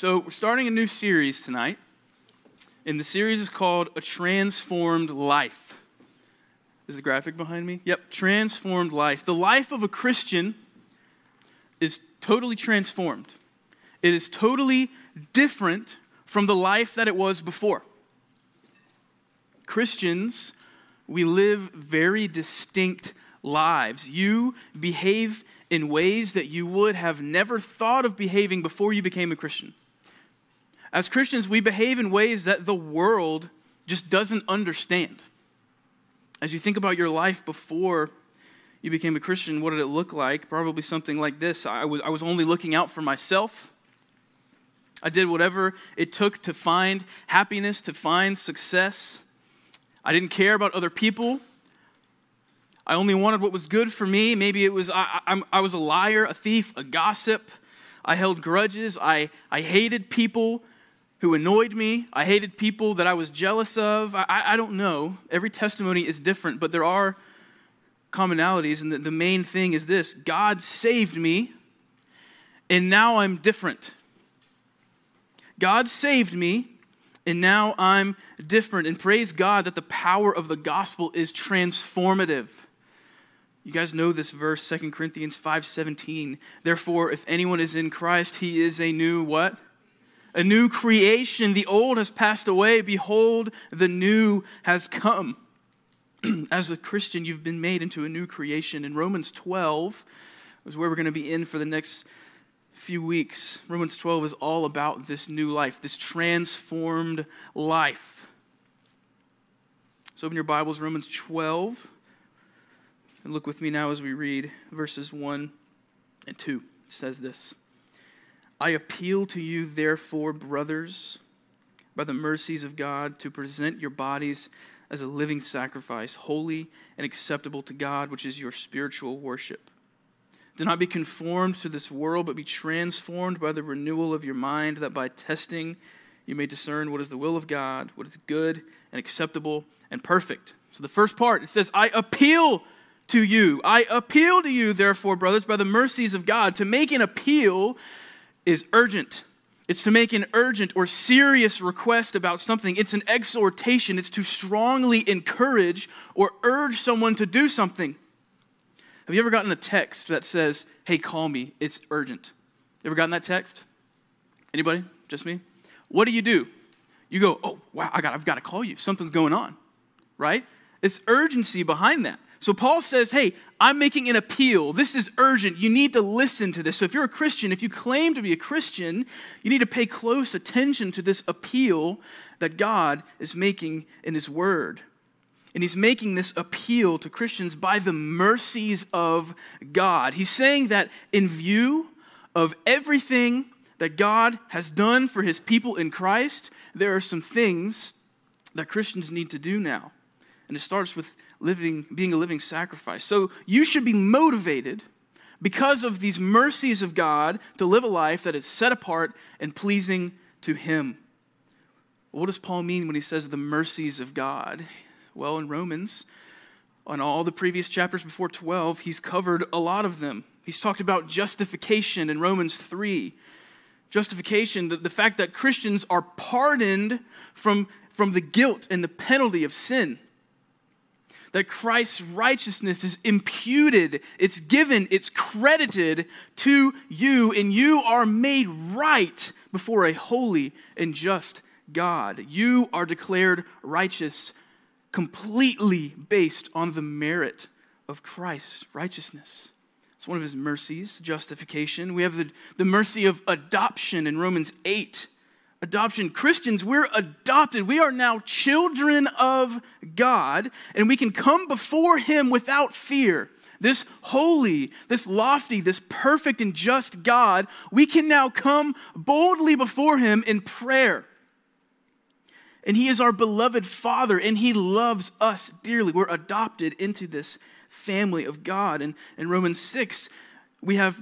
So, we're starting a new series tonight, and the series is called A Transformed Life. Is the graphic behind me? Yep, transformed life. The life of a Christian is totally transformed, it is totally different from the life that it was before. Christians, we live very distinct lives. You behave in ways that you would have never thought of behaving before you became a Christian. As Christians, we behave in ways that the world just doesn't understand. As you think about your life before you became a Christian, what did it look like? Probably something like this I was, I was only looking out for myself. I did whatever it took to find happiness, to find success. I didn't care about other people. I only wanted what was good for me. Maybe it was I, I, I was a liar, a thief, a gossip. I held grudges. I, I hated people who annoyed me. I hated people that I was jealous of. I, I don't know. Every testimony is different, but there are commonalities. And the, the main thing is this God saved me, and now I'm different. God saved me, and now I'm different. And praise God that the power of the gospel is transformative. You guys know this verse, 2 Corinthians 5:17. Therefore, if anyone is in Christ, he is a new what? A new creation. The old has passed away. Behold, the new has come. As a Christian, you've been made into a new creation. In Romans 12 is where we're going to be in for the next few weeks. Romans 12 is all about this new life, this transformed life. So open your Bibles, Romans 12. And look with me now as we read verses 1 and 2. It says this I appeal to you, therefore, brothers, by the mercies of God, to present your bodies as a living sacrifice, holy and acceptable to God, which is your spiritual worship. Do not be conformed to this world, but be transformed by the renewal of your mind, that by testing you may discern what is the will of God, what is good and acceptable and perfect. So the first part, it says, I appeal to you. I appeal to you, therefore, brothers, by the mercies of God. To make an appeal is urgent. It's to make an urgent or serious request about something. It's an exhortation. It's to strongly encourage or urge someone to do something. Have you ever gotten a text that says, hey, call me, it's urgent? You ever gotten that text? Anybody? Just me? What do you do? You go, oh, wow, I got, I've got to call you. Something's going on, right? It's urgency behind that. So Paul says, hey, I'm making an appeal. This is urgent. You need to listen to this. So if you're a Christian, if you claim to be a Christian, you need to pay close attention to this appeal that God is making in His Word. And he's making this appeal to Christians by the mercies of God. He's saying that in view of everything that God has done for his people in Christ, there are some things that Christians need to do now. And it starts with living, being a living sacrifice. So you should be motivated because of these mercies of God to live a life that is set apart and pleasing to him. What does Paul mean when he says the mercies of God? Well, in Romans, on all the previous chapters before 12, he's covered a lot of them. He's talked about justification in Romans 3. Justification, the, the fact that Christians are pardoned from, from the guilt and the penalty of sin. That Christ's righteousness is imputed, it's given, it's credited to you, and you are made right before a holy and just God. You are declared righteous completely based on the merit of Christ's righteousness. It's one of his mercies, justification. We have the, the mercy of adoption in Romans 8. Adoption. Christians, we're adopted. We are now children of God, and we can come before him without fear. This holy, this lofty, this perfect and just God, we can now come boldly before him in prayer. And He is our beloved Father, and He loves us dearly. We're adopted into this family of God. And in Romans 6, we have,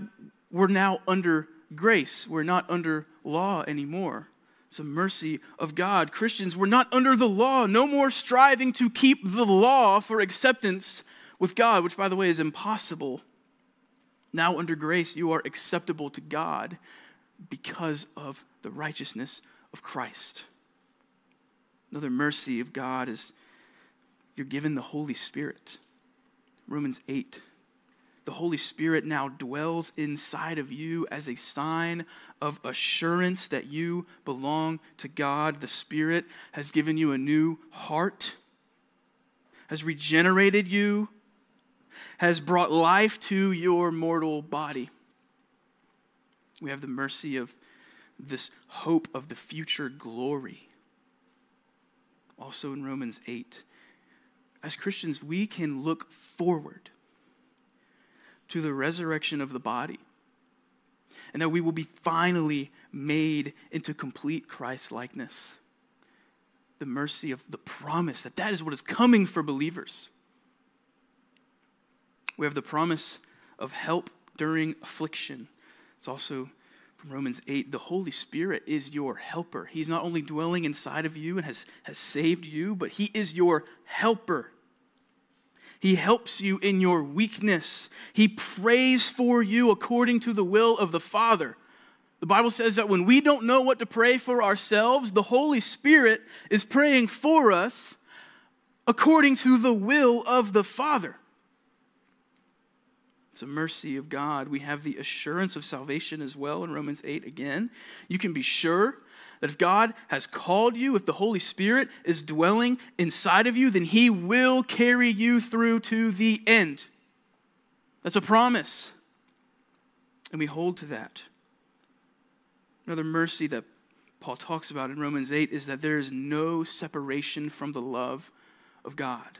we're now under grace. We're not under law anymore. It's a mercy of God. Christians, we're not under the law. No more striving to keep the law for acceptance with God, which, by the way, is impossible. Now, under grace, you are acceptable to God because of the righteousness of Christ. Another mercy of God is you're given the Holy Spirit. Romans 8. The Holy Spirit now dwells inside of you as a sign of assurance that you belong to God. The Spirit has given you a new heart, has regenerated you, has brought life to your mortal body. We have the mercy of this hope of the future glory. Also in Romans 8, as Christians, we can look forward to the resurrection of the body and that we will be finally made into complete Christ likeness. The mercy of the promise that that is what is coming for believers. We have the promise of help during affliction. It's also from Romans 8 the Holy Spirit is your helper. He's not only dwelling inside of you and has, has saved you, but He is your helper. He helps you in your weakness. He prays for you according to the will of the Father. The Bible says that when we don't know what to pray for ourselves, the Holy Spirit is praying for us according to the will of the Father. It's a mercy of God. We have the assurance of salvation as well in Romans 8 again. You can be sure that if God has called you, if the Holy Spirit is dwelling inside of you, then He will carry you through to the end. That's a promise. And we hold to that. Another mercy that Paul talks about in Romans 8 is that there is no separation from the love of God.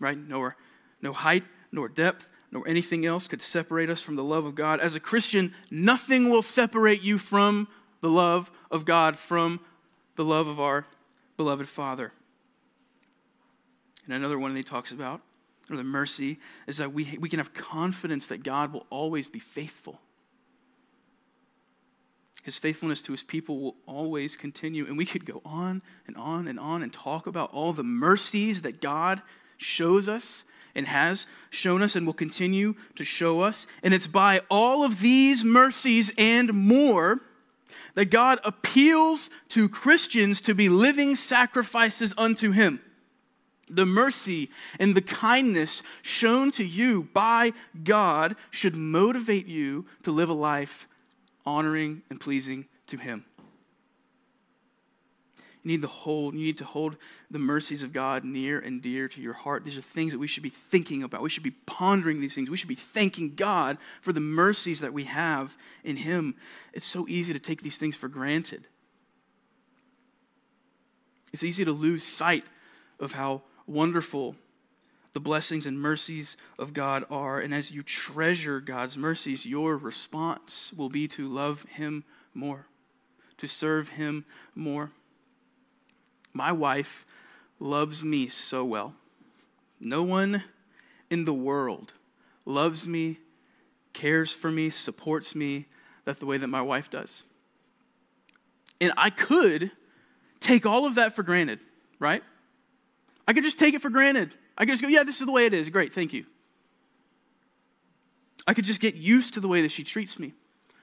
Right? Nor, no height, nor depth, nor anything else could separate us from the love of God. As a Christian, nothing will separate you from the love of God from the love of our beloved Father. And another one that he talks about, or the mercy, is that we, we can have confidence that God will always be faithful. His faithfulness to his people will always continue. And we could go on and on and on and talk about all the mercies that God shows us and has shown us and will continue to show us. And it's by all of these mercies and more that God appeals to Christians to be living sacrifices unto Him. The mercy and the kindness shown to you by God should motivate you to live a life honoring and pleasing to Him. You need, to hold, you need to hold the mercies of God near and dear to your heart. These are things that we should be thinking about. We should be pondering these things. We should be thanking God for the mercies that we have in Him. It's so easy to take these things for granted. It's easy to lose sight of how wonderful the blessings and mercies of God are. And as you treasure God's mercies, your response will be to love Him more, to serve Him more. My wife loves me so well. No one in the world loves me, cares for me, supports me that the way that my wife does. And I could take all of that for granted, right? I could just take it for granted. I could just go, yeah, this is the way it is. Great, thank you. I could just get used to the way that she treats me.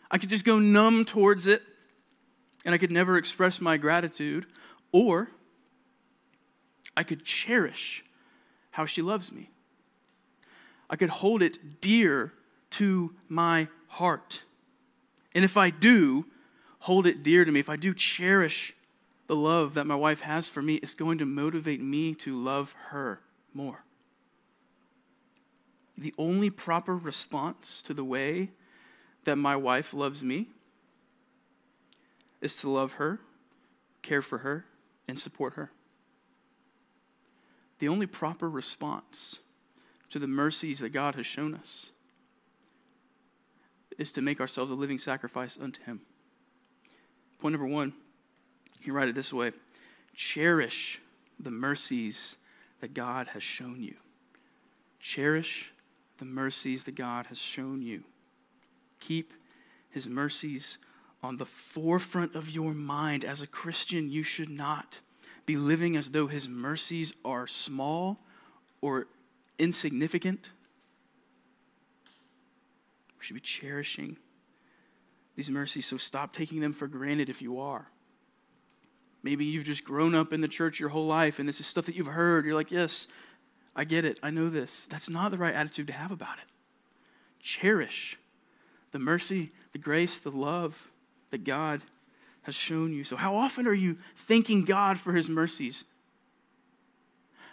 I could just go numb towards it, and I could never express my gratitude. Or I could cherish how she loves me. I could hold it dear to my heart. And if I do hold it dear to me, if I do cherish the love that my wife has for me, it's going to motivate me to love her more. The only proper response to the way that my wife loves me is to love her, care for her, and support her the only proper response to the mercies that God has shown us is to make ourselves a living sacrifice unto Him. Point number one, you can write it this way cherish the mercies that God has shown you. Cherish the mercies that God has shown you. Keep His mercies on the forefront of your mind. As a Christian, you should not be living as though his mercies are small or insignificant. We should be cherishing these mercies, so stop taking them for granted if you are. Maybe you've just grown up in the church your whole life and this is stuff that you've heard. You're like, yes, I get it. I know this. That's not the right attitude to have about it. Cherish the mercy, the grace, the love that God has shown you. So, how often are you thanking God for his mercies?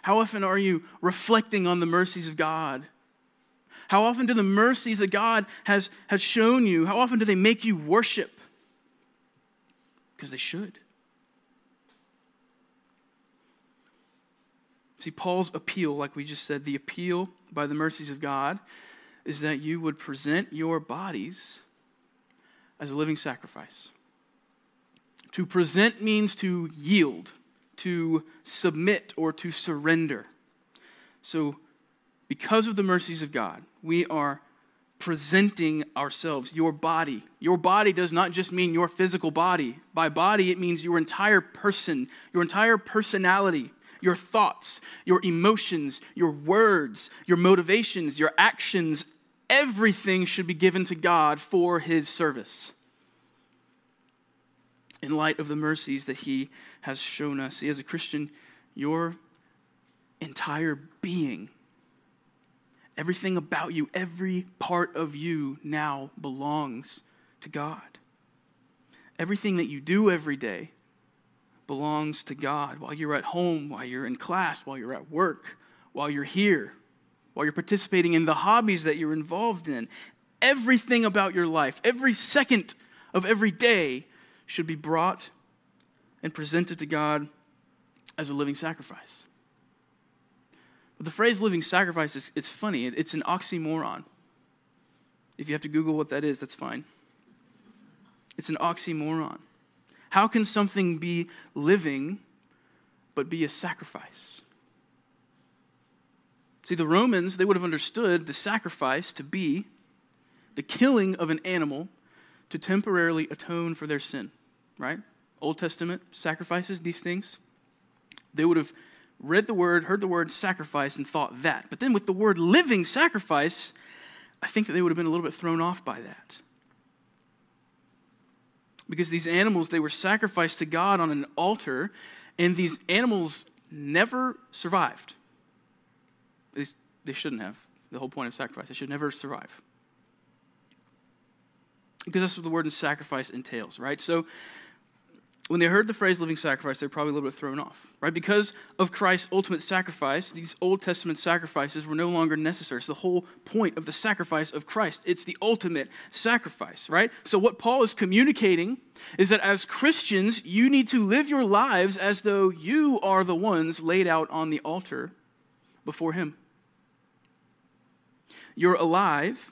How often are you reflecting on the mercies of God? How often do the mercies that God has, has shown you, how often do they make you worship? Because they should. See, Paul's appeal, like we just said, the appeal by the mercies of God is that you would present your bodies as a living sacrifice. To present means to yield, to submit, or to surrender. So, because of the mercies of God, we are presenting ourselves, your body. Your body does not just mean your physical body. By body, it means your entire person, your entire personality, your thoughts, your emotions, your words, your motivations, your actions. Everything should be given to God for his service. In light of the mercies that he has shown us. See, as a Christian, your entire being Everything about you, every part of you now belongs to God. Everything that you do every day belongs to God while you're at home, while you're in class, while you're at work, while you're here, while you're participating in the hobbies that you're involved in. Everything about your life, every second of every day should be brought and presented to God as a living sacrifice. But the phrase living sacrifice is it's funny. It's an oxymoron. If you have to Google what that is, that's fine. It's an oxymoron. How can something be living but be a sacrifice? See, the Romans, they would have understood the sacrifice to be the killing of an animal to temporarily atone for their sin, right? Old Testament sacrifices, these things. They would have read the word, heard the word sacrifice, and thought that. But then with the word living sacrifice, I think that they would have been a little bit thrown off by that. Because these animals, they were sacrificed to God on an altar, and these animals never survived. At least they shouldn't have. The whole point of sacrifice, they should never survive. Because that's what the word sacrifice entails, right? So when they heard the phrase living sacrifice, they're probably a little bit thrown off, right? Because of Christ's ultimate sacrifice, these Old Testament sacrifices were no longer necessary. It's the whole point of the sacrifice of Christ. It's the ultimate sacrifice, right? So, what Paul is communicating is that as Christians, you need to live your lives as though you are the ones laid out on the altar before Him. You're alive,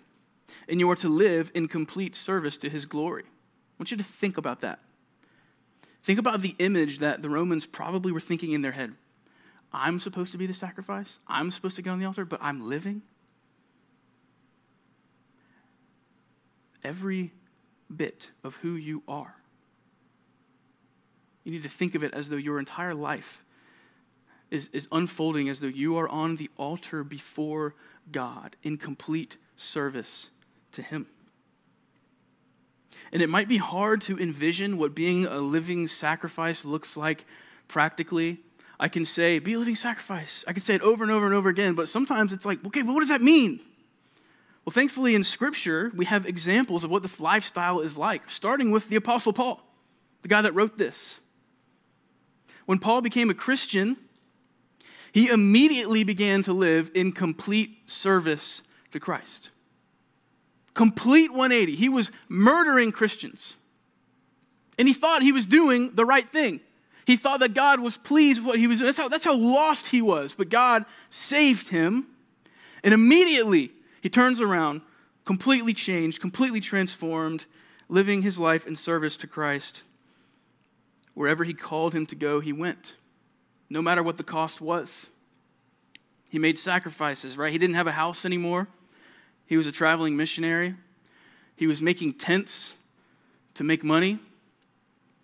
and you are to live in complete service to His glory. I want you to think about that. Think about the image that the Romans probably were thinking in their head. I'm supposed to be the sacrifice. I'm supposed to get on the altar, but I'm living. Every bit of who you are. You need to think of it as though your entire life is, is unfolding as though you are on the altar before God in complete service to Him. And it might be hard to envision what being a living sacrifice looks like practically. I can say, be a living sacrifice. I can say it over and over and over again, but sometimes it's like, okay, well, what does that mean? Well, thankfully, in Scripture, we have examples of what this lifestyle is like, starting with the Apostle Paul, the guy that wrote this. When Paul became a Christian, he immediately began to live in complete service to Christ. Complete 180. He was murdering Christians. And he thought he was doing the right thing. He thought that God was pleased with what he was doing. That's how, that's how lost he was. But God saved him. And immediately he turns around, completely changed, completely transformed, living his life in service to Christ. Wherever he called him to go, he went, no matter what the cost was. He made sacrifices, right? He didn't have a house anymore. He was a traveling missionary. He was making tents to make money,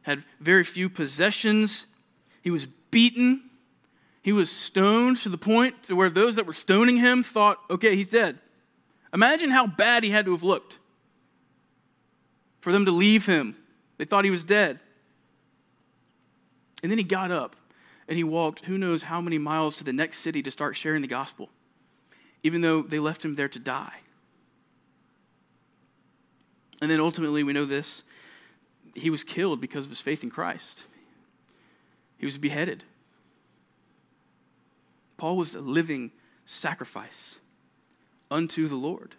had very few possessions. He was beaten. He was stoned to the point to where those that were stoning him thought, okay, he's dead. Imagine how bad he had to have looked. for them to leave him. They thought he was dead. And then he got up and he walked who knows how many miles to the next city to start sharing the gospel, even though they left him there to die. And then ultimately, we know this he was killed because of his faith in Christ, he was beheaded. Paul was a living sacrifice unto the Lord.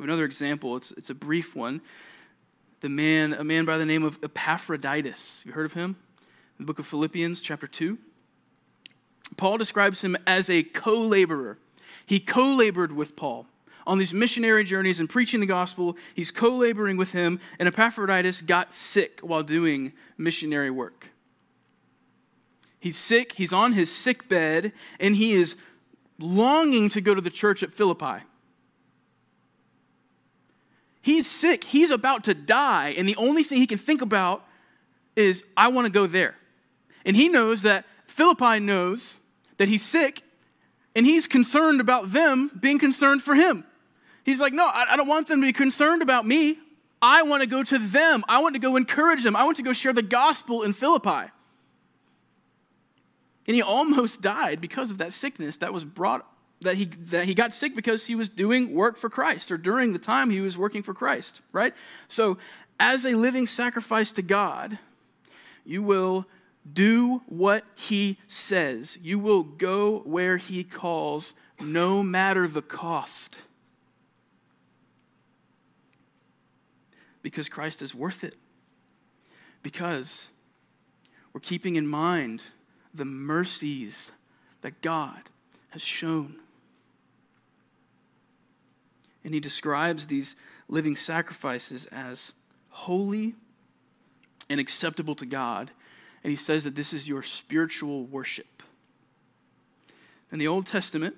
Another example, it's, it's a brief one. The man, a man by the name of Epaphroditus. You heard of him? In the book of Philippians, chapter 2. Paul describes him as a co laborer. He co labored with Paul on these missionary journeys and preaching the gospel. He's co laboring with him, and Epaphroditus got sick while doing missionary work. He's sick, he's on his sick bed, and he is longing to go to the church at Philippi. He's sick, he's about to die, and the only thing he can think about is, I want to go there. And he knows that Philippi knows that he's sick, and he's concerned about them being concerned for him. He's like, No, I don't want them to be concerned about me. I want to go to them. I want to go encourage them. I want to go share the gospel in Philippi. And he almost died because of that sickness that was brought that he that he got sick because he was doing work for Christ or during the time he was working for Christ, right? So, as a living sacrifice to God, you will do what he says. You will go where he calls no matter the cost. Because Christ is worth it. Because we're keeping in mind the mercies that God has shown. And he describes these living sacrifices as holy and acceptable to God. And he says that this is your spiritual worship. In the Old Testament,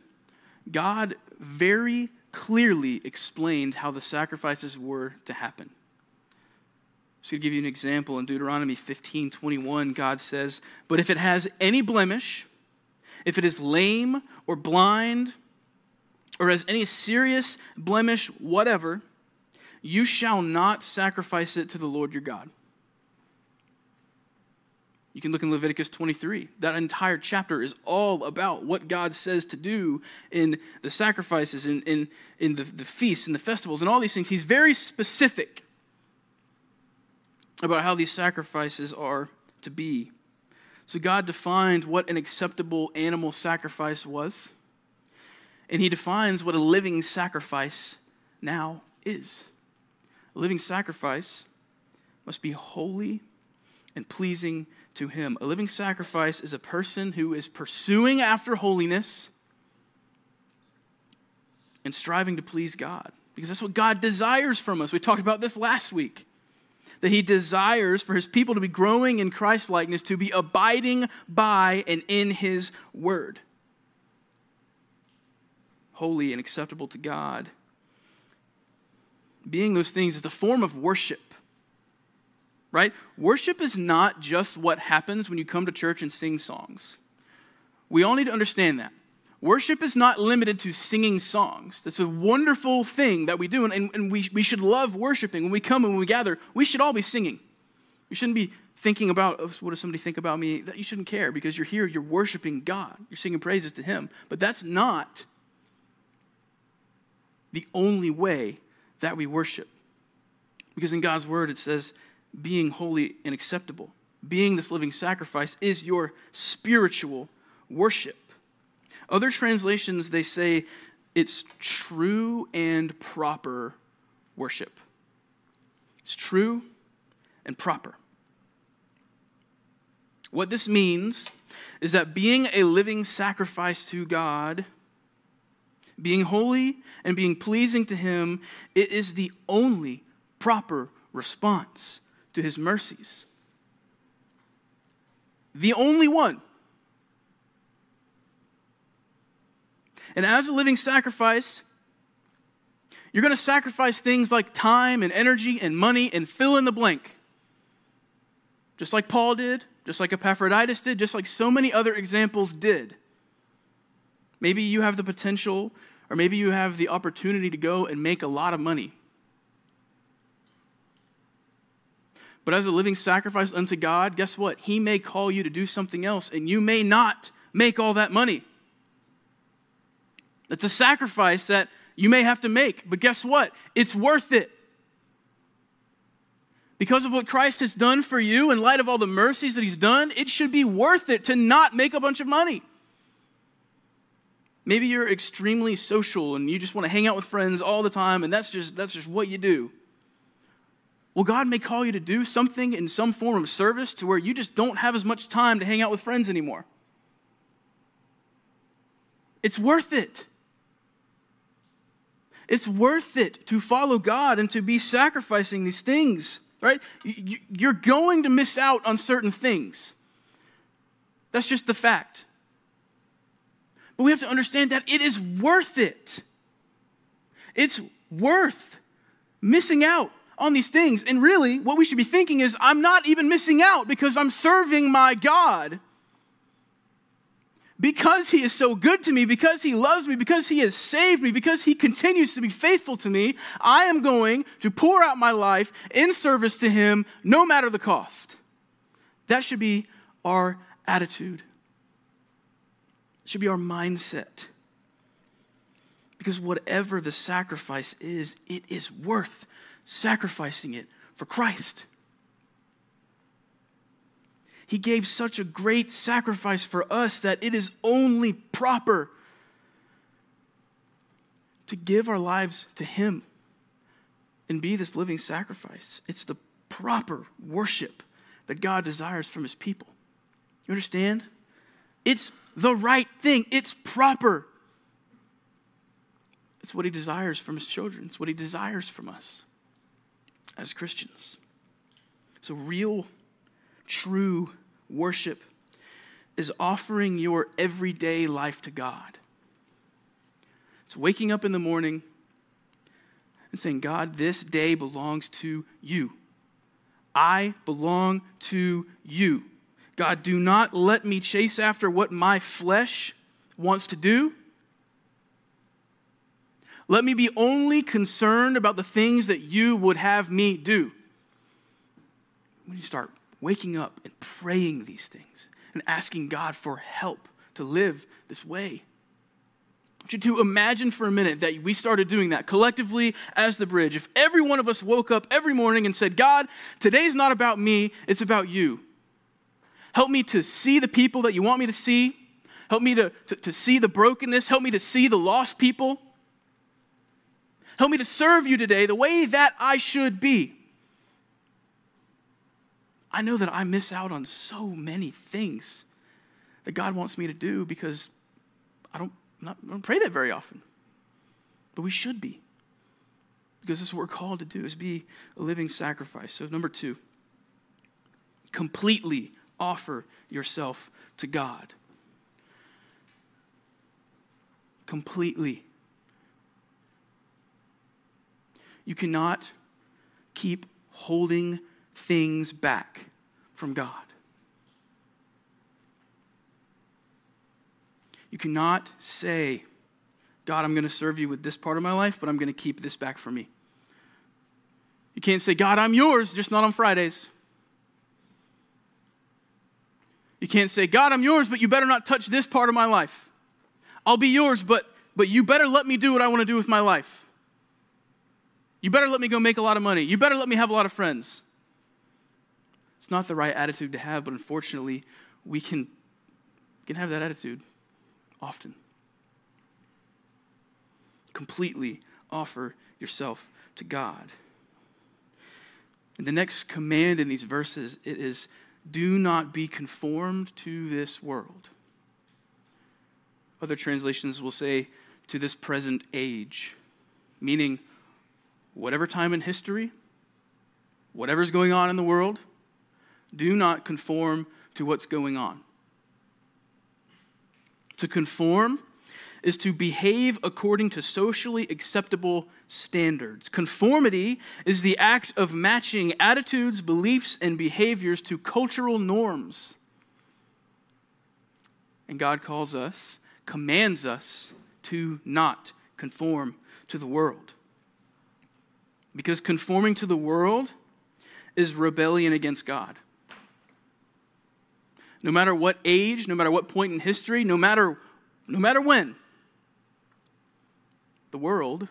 God very clearly explained how the sacrifices were to happen. So to give you an example, in Deuteronomy 15 21, God says, But if it has any blemish, if it is lame or blind, or has any serious blemish whatever, you shall not sacrifice it to the Lord your God. You can look in Leviticus 23. That entire chapter is all about what God says to do in the sacrifices, in, in, in the, the feasts, and the festivals, and all these things. He's very specific about how these sacrifices are to be. So God defined what an acceptable animal sacrifice was, and He defines what a living sacrifice now is. A living sacrifice must be holy and pleasing to Him. A living sacrifice is a person who is pursuing after holiness and striving to please God, because that's what God desires from us. We talked about this last week that he desires for his people to be growing in Christ likeness, to be abiding by and in his word. Holy and acceptable to God. Being those things is a form of worship. Right? Worship is not just what happens when you come to church and sing songs. We all need to understand that. Worship is not limited to singing songs. That's a wonderful thing that we do, and, and we, we should love worshiping. When we come and when we gather, we should all be singing. We shouldn't be thinking about, oh, what does somebody think about me? That you shouldn't care because you're here, you're worshiping God, you're singing praises to Him. But that's not the only way that we worship. Because in God's word, it says, being holy and acceptable, being this living sacrifice is your spiritual worship. Other translations, they say it's true and proper worship. It's true and proper. What this means is that being a living sacrifice to God, being holy and being pleasing to Him, it is the only proper response to His mercies. The only one. And as a living sacrifice, you're going to sacrifice things like time and energy and money and fill in the blank. Just like Paul did, just like Epaphroditus did, just like so many other examples did. Maybe you have the potential Or maybe you have the opportunity to go and make a lot of money. But as a living sacrifice unto God, guess what? He may call you to do something else, and you may not make all that money. It's a sacrifice that you may have to make, but guess what? It's worth it. Because of what Christ has done for you, in light of all the mercies that He's done, it should be worth it to not make a bunch of money. Maybe you're extremely social and you just want to hang out with friends all the time, and that's just, that's just what you do. Well, God may call you to do something in some form of service to where you just don't have as much time to hang out with friends anymore. It's worth it. It's worth it to follow God and to be sacrificing these things, right? You're going to miss out on certain things. That's just the fact. But we have to understand that it is worth it. It's worth missing out on these things. And really, what we should be thinking is I'm not even missing out because I'm serving my God. Because he is so good to me, because he loves me, because he has saved me, because he continues to be faithful to me, I am going to pour out my life in service to him no matter the cost. That should be our attitude should be our mindset. Because whatever the sacrifice is, it is worth sacrificing it for Christ. He gave such a great sacrifice for us that it is only proper to give our lives to Him and be this living sacrifice. It's the proper worship that God desires from His people. You understand? It's the right thing, it's proper. It's what he desires from his children, it's what he desires from us as Christians. So, real, true worship is offering your everyday life to God. It's waking up in the morning and saying, God, this day belongs to you. I belong to you. God, do not let me chase after what my flesh wants to do. Let me be only concerned about the things that you would have me do. When you start waking up and praying these things and asking God for help to live this way, I want you to imagine for a minute that we started doing that collectively as the bridge. If every one of us woke up every morning and said, God, today's not about me, it's about you. Help me to see the people that you want me to see. Help me to, to, to see the brokenness. Help me to see the lost people. Help me to serve you today the way that I should be. I know that I miss out on so many things that God wants me to do because I don't, not, I don't pray that very often. But we should be. Because this is what we're called to do, is be a living sacrifice. So number two, completely offer yourself to God. Completely. You cannot keep holding things back from God. You cannot say, God, I'm going to serve you with this part of my life, but I'm going to keep this back for me. You can't say, God, I'm yours, just not on Fridays. You can't say, God, I'm yours, but you better not touch this part of my life. I'll be yours, but, but you better let me do what I want to do with my life. You better let me go make a lot of money. You better let me have a lot of friends. It's not the right attitude to have, but unfortunately, we can, can have that attitude often. Completely offer yourself to God. And the next command in these verses it is do not be conformed to this world. Other translations will say, to this present age, meaning whatever time in history, whatever's going on in the world, do not conform to what's going on. To conform is to behave according to socially acceptable standards. Conformity is the act of matching attitudes, beliefs, and behaviors to cultural norms. And God calls us, commands us to not conform to the world. Because conforming to the world is rebellion against God. No matter what age, no matter what point in history, no matter, no matter when, the world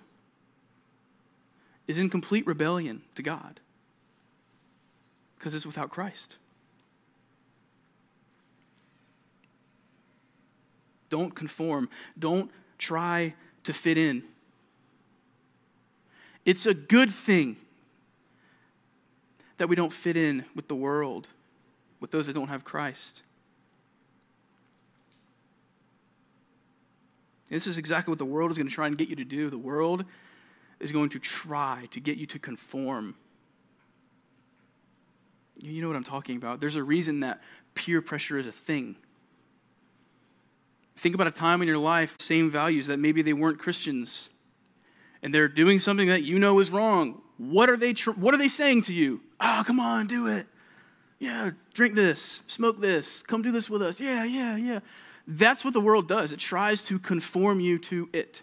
is in complete rebellion to God because it's without Christ. Don't conform. Don't try to fit in. It's a good thing that we don't fit in with the world, with those that don't have Christ. This is exactly what the world is going to try and get you to do. The world is going to try to get you to conform. You know what I'm talking about. There's a reason that peer pressure is a thing. Think about a time in your life, same values that maybe they weren't Christians, and they're doing something that you know is wrong. What are they? Tr- what are they saying to you? Oh, come on, do it. Yeah, drink this, smoke this, come do this with us. Yeah, yeah, yeah. That's what the world does. It tries to conform you to it.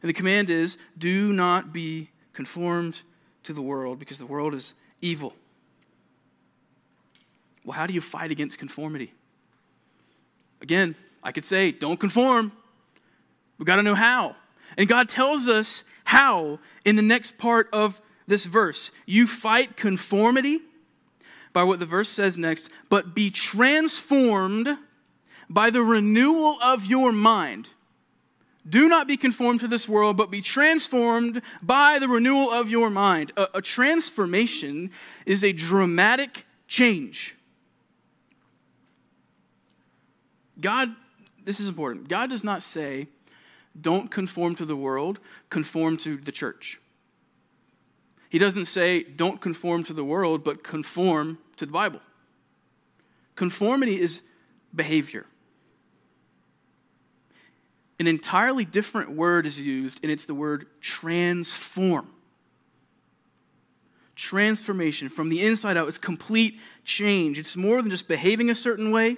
And the command is do not be conformed to the world because the world is evil. Well, how do you fight against conformity? Again, I could say, don't conform. We've got to know how. And God tells us how in the next part of this verse. You fight conformity by what the verse says next, but be transformed by the renewal of your mind. Do not be conformed to this world, but be transformed by the renewal of your mind. A, a transformation is a dramatic change. God, this is important. God does not say, don't conform to the world, conform to the church. He doesn't say, don't conform to the world, but conform to the Bible. Conformity is behavior. An entirely different word is used, and it's the word transform. Transformation from the inside out is complete change. It's more than just behaving a certain way,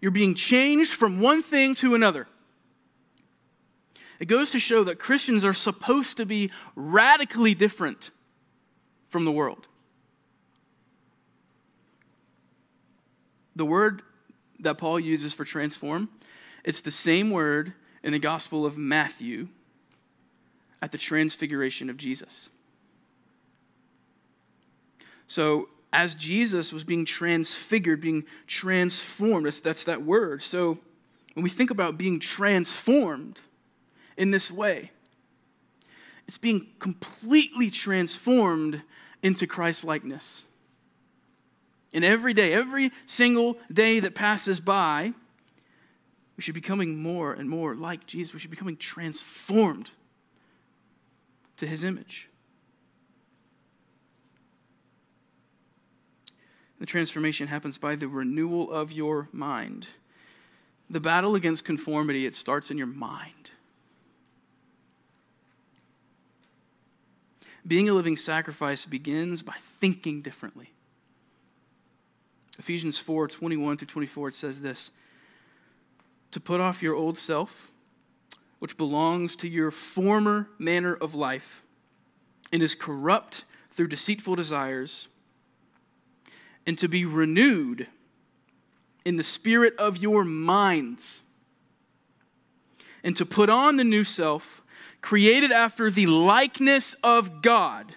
you're being changed from one thing to another. It goes to show that Christians are supposed to be radically different from the world. The word that Paul uses for transform, it's the same word in the Gospel of Matthew at the transfiguration of Jesus. So as Jesus was being transfigured, being transformed. That's, that's that word. So when we think about being transformed in this way, it's being completely transformed into Christ likeness. And every day, every single day that passes by, we should be becoming more and more like Jesus. We should be becoming transformed to his image. The transformation happens by the renewal of your mind. The battle against conformity, it starts in your mind. Being a living sacrifice begins by thinking differently. Ephesians 4 21 through 24, it says this To put off your old self, which belongs to your former manner of life and is corrupt through deceitful desires and to be renewed in the spirit of your minds, and to put on the new self, created after the likeness of God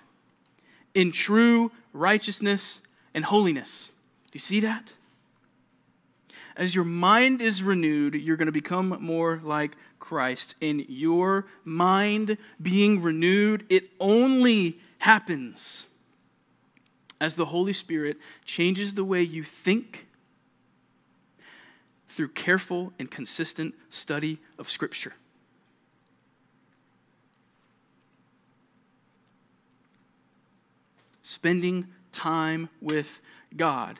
in true righteousness and holiness. Do you see that? As your mind is renewed, you're going to become more like Christ. In your mind being renewed, it only happens as the Holy Spirit changes the way you think through careful and consistent study of Scripture. Spending time with God,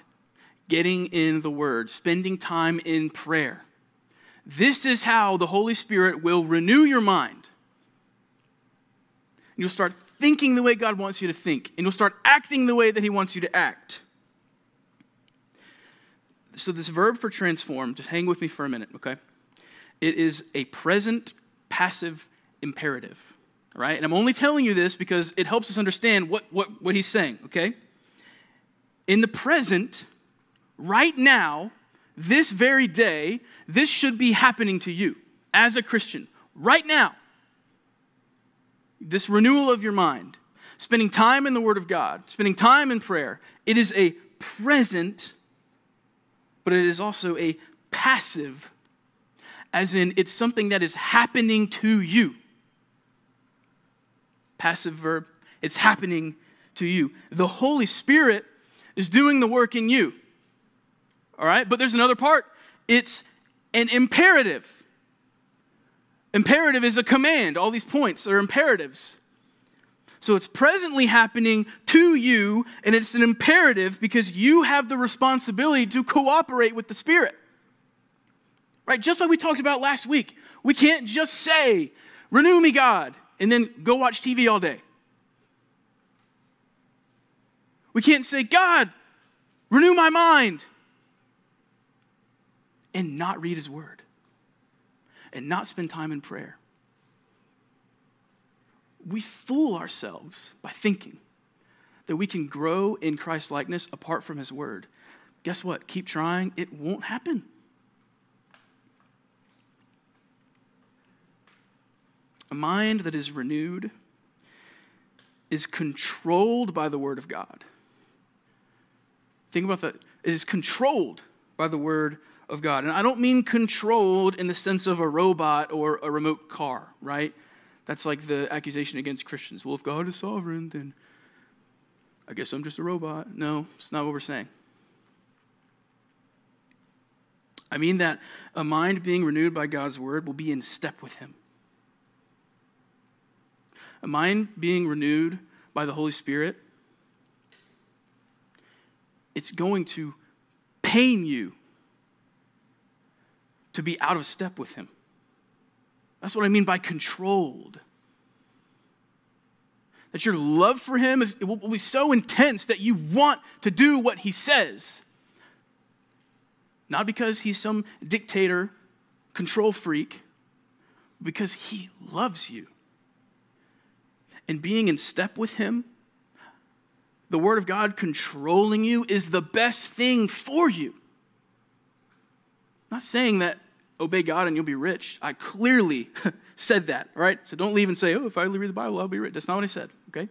getting in the Word, spending time in prayer. This is how the Holy Spirit will renew your mind. You'll start thinking the way God wants you to think, and you'll start acting the way that He wants you to act. So, this verb for transform, just hang with me for a minute, okay? It is a present passive imperative. Right? And I'm only telling you this because it helps us understand what, what, what he's saying, okay? In the present, right now, this very day, this should be happening to you as a Christian, right now. This renewal of your mind, spending time in the Word of God, spending time in prayer, it is a present, but it is also a passive, as in it's something that is happening to you. Passive verb, it's happening to you. The Holy Spirit is doing the work in you. All right? But there's another part it's an imperative. Imperative is a command. All these points are imperatives. So it's presently happening to you, and it's an imperative because you have the responsibility to cooperate with the Spirit. Right? Just like we talked about last week. We can't just say, Renew me, God, and then go watch TV all day. We can't say, God, renew my mind, and not read his word, and not spend time in prayer. We fool ourselves by thinking that we can grow in Christ likeness apart from his word. Guess what? Keep trying, it won't happen. A mind that is renewed is controlled by the Word of God. Think about that. It is controlled by the Word of God. And I don't mean controlled in the sense of a robot or a remote car, right? That's like the accusation against Christians. Well, if God is sovereign, then I guess I'm just a robot. No, it's not what we're saying. I mean that a mind being renewed by God's word will be in step with Him a mind being renewed by the Holy Spirit, it's going to pain you to be out of step with Him. That's what I mean by controlled. That your love for Him is, will be so intense that you want to do what He says. Not because He's some dictator, control freak, because He loves you and being in step with Him, the Word of God controlling you is the best thing for you. I'm not saying that obey God and you'll be rich. I clearly said that, right? So don't leave and say, oh, if I read the Bible, I'll be rich. That's not what I said, okay?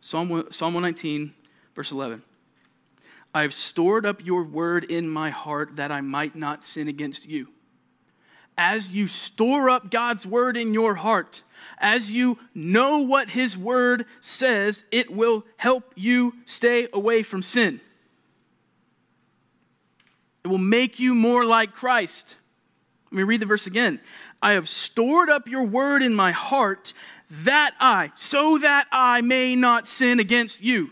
Psalm, Psalm 119, verse 11. I've stored up your word in my heart that I might not sin against you as you store up God's word in your heart, as you know what his word says, it will help you stay away from sin. It will make you more like Christ. Let me read the verse again. I have stored up your word in my heart that I, so that I may not sin against you.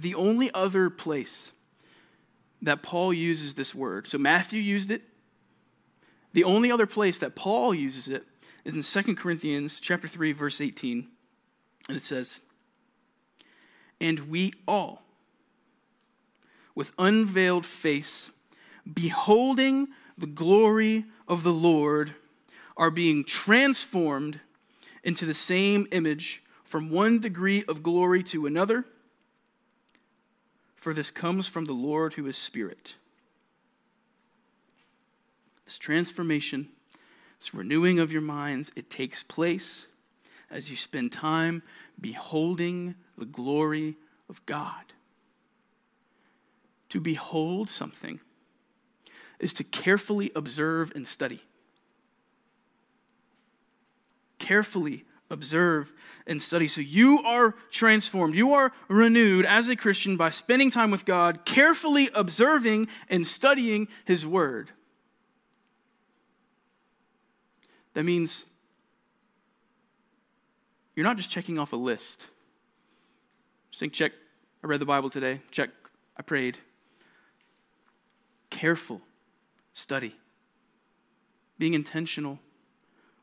The only other place that Paul uses this word, so Matthew used it. The only other place that Paul uses it is in 2 Corinthians chapter 3 verse 18. And it says, "And we all with unveiled face beholding the glory of the Lord are being transformed into the same image from one degree of glory to another." For this comes from the Lord who is Spirit. This transformation, this renewing of your minds, it takes place as you spend time beholding the glory of God. To behold something is to carefully observe and study. Carefully observe and study. So you are transformed. You are renewed as a Christian by spending time with God, carefully observing and studying His Word. That means you're not just checking off a list. Saying, check, I read the Bible today. Check, I prayed. Careful study. Being intentional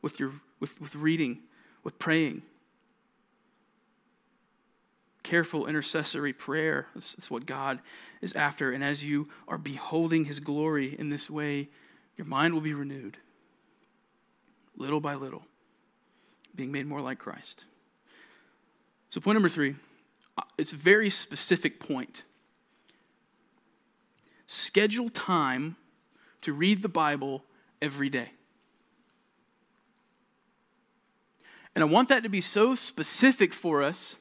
with your with, with reading with praying. careful intercessory prayer. That's, that's what God is after. And as you are beholding his glory in this way, your mind will be renewed little by little, being made more like Christ. So, point number three uh, it's a very specific point. Schedule time to read the Bible every day. And I want that to be so specific for us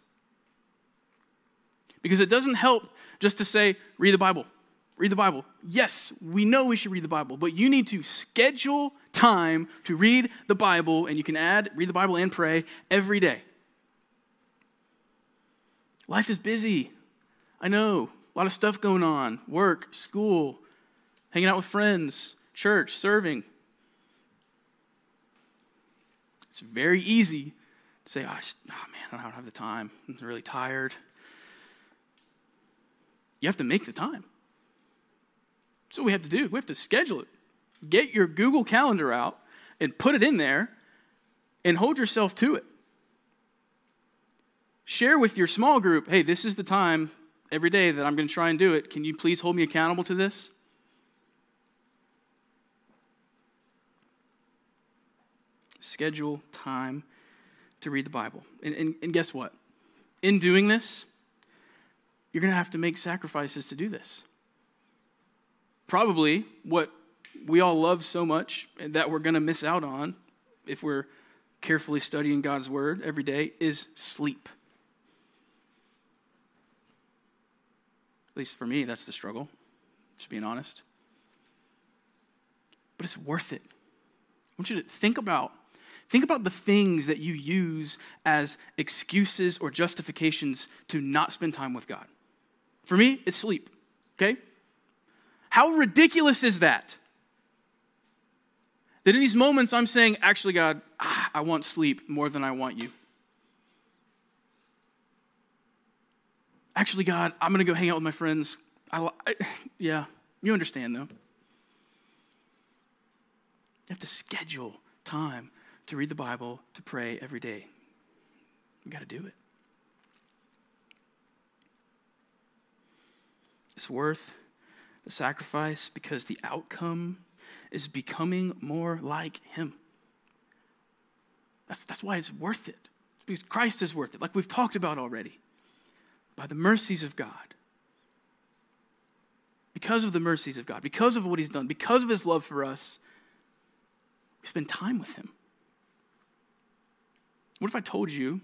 because it doesn't help just to say, read the Bible. Read the Bible. Yes, we know we should read the Bible, but you need to schedule time to read the Bible, and you can add read the Bible and pray every day. Life is busy. I know. A lot of stuff going on work, school, hanging out with friends, church, serving. It's very easy to say, oh, oh man, I don't have the time. I'm really tired. You have to make the time. What we have to do. We have to schedule it. Get your Google Calendar out and put it in there and hold yourself to it. Share with your small group hey, this is the time every day that I'm going to try and do it. Can you please hold me accountable to this? Schedule time to read the Bible. And, and, and guess what? In doing this, you're going to have to make sacrifices to do this. Probably what we all love so much that we're going to miss out on if we're carefully studying God's word every day is sleep. At least for me, that's the struggle, just being honest. But it's worth it. I want you to think about think about the things that you use as excuses or justifications to not spend time with God. For me, it's sleep. Okay? How ridiculous is that? That in these moments I'm saying, actually, God, ah, I want sleep more than I want you. Actually, God, I'm going to go hang out with my friends. I, I, yeah, you understand though. You have to schedule time to read the Bible, to pray every day. You got to do it. It's worth the sacrifice because the outcome is becoming more like Him. That's, that's why it's worth it. Because Christ is worth it, like we've talked about already by the mercies of God. Because of the mercies of God, because of what He's done, because of His love for us, we spend time with Him. What if I told you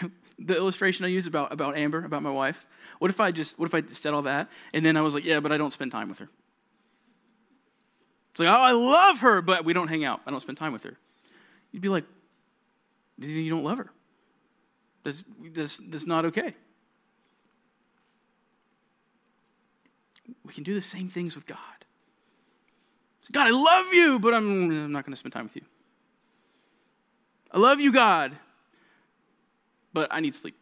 the illustration I used about, about Amber, about my wife? What if I just, what if I said all that and then I was like, yeah, but I don't spend time with her? It's like, oh, I love her, but we don't hang out. I don't spend time with her. You'd be like, you don't love her. That's, that's, that's not okay. We can do the same things with God. God, I love you, but I'm, I'm not going to spend time with you. I love you, God, but I need sleep.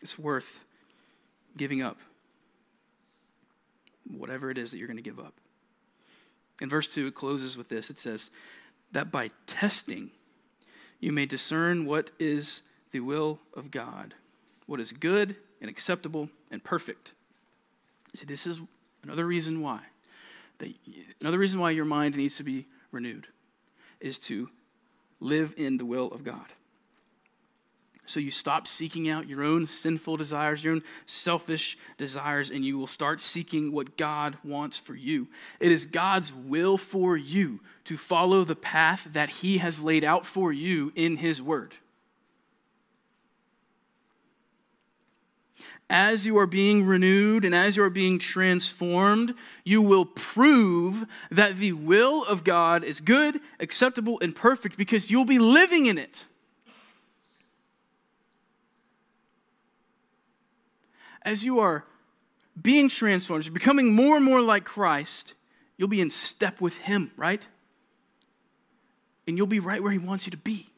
It's worth giving up whatever it is that you're going to give up. In verse 2, it closes with this it says, that by testing you may discern what is the will of God, what is good and acceptable and perfect. See, this is another reason why. That, another reason why your mind needs to be renewed is to live in the will of God. So you stop seeking out your own sinful desires, your own selfish desires, and you will start seeking what God wants for you. It is God's will for you to follow the path that He has laid out for you in His Word. As you are being renewed and as you are being transformed, you will prove that the will of God is good, acceptable, and perfect because you'll be living in it. as you are being transformed, becoming more and more like Christ, you'll be in step with Him, right? And you'll be right where He wants you to be.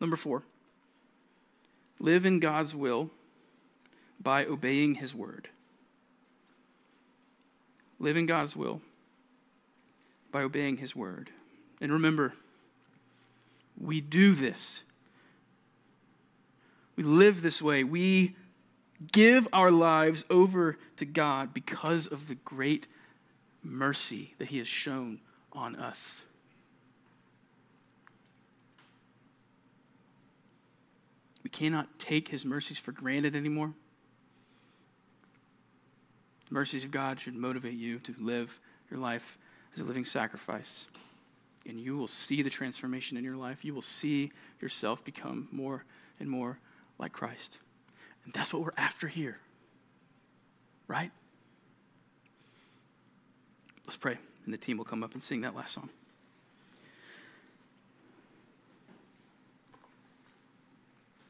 Number four, live in God's will by obeying His word. Live in God's will by obeying his word. And remember, we do this. We live this way. We give our lives over to God because of the great mercy that he has shown on us. We cannot take his mercies for granted anymore. The mercies of God should motivate you to live your life as a living sacrifice. And you will see the transformation in your life. You will see yourself become more and more like Christ. And that's what we're after here. Right? Let's pray, and the team will come up and sing that last song.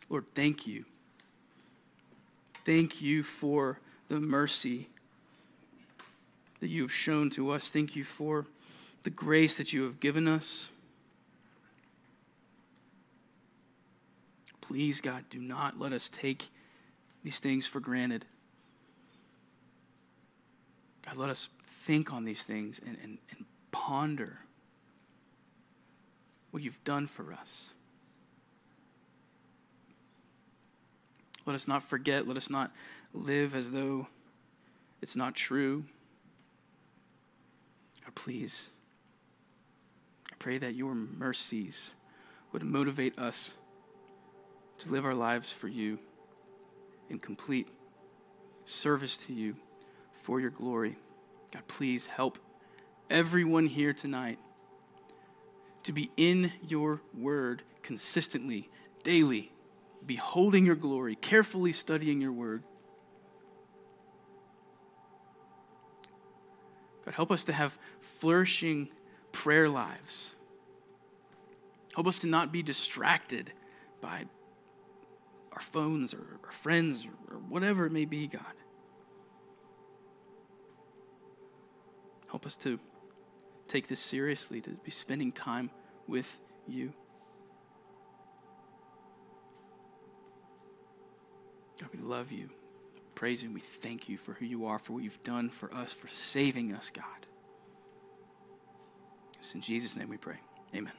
Lord, thank you. Thank you for the mercy that you have shown to us. Thank you for the grace that you have given us. Please, God, do not let us take these things for granted. God, let us think on these things and, and, and ponder what you've done for us. Let us not forget. Let us not live as though it's not true. God, please, I pray that your mercies would motivate us to live our lives for you in complete service to you for your glory. God, please help everyone here tonight to be in your word consistently, daily, beholding your glory, carefully studying your word. God, help us to have flourishing prayer lives. Help us to not be distracted by our phones or our friends or, whatever it may be, God. Help us to take this seriously, to be spending time with you. God, we love you. Praise you. And we thank you for who you are, for what you've done for us, for saving us, God. It's in Jesus' name we pray. Amen.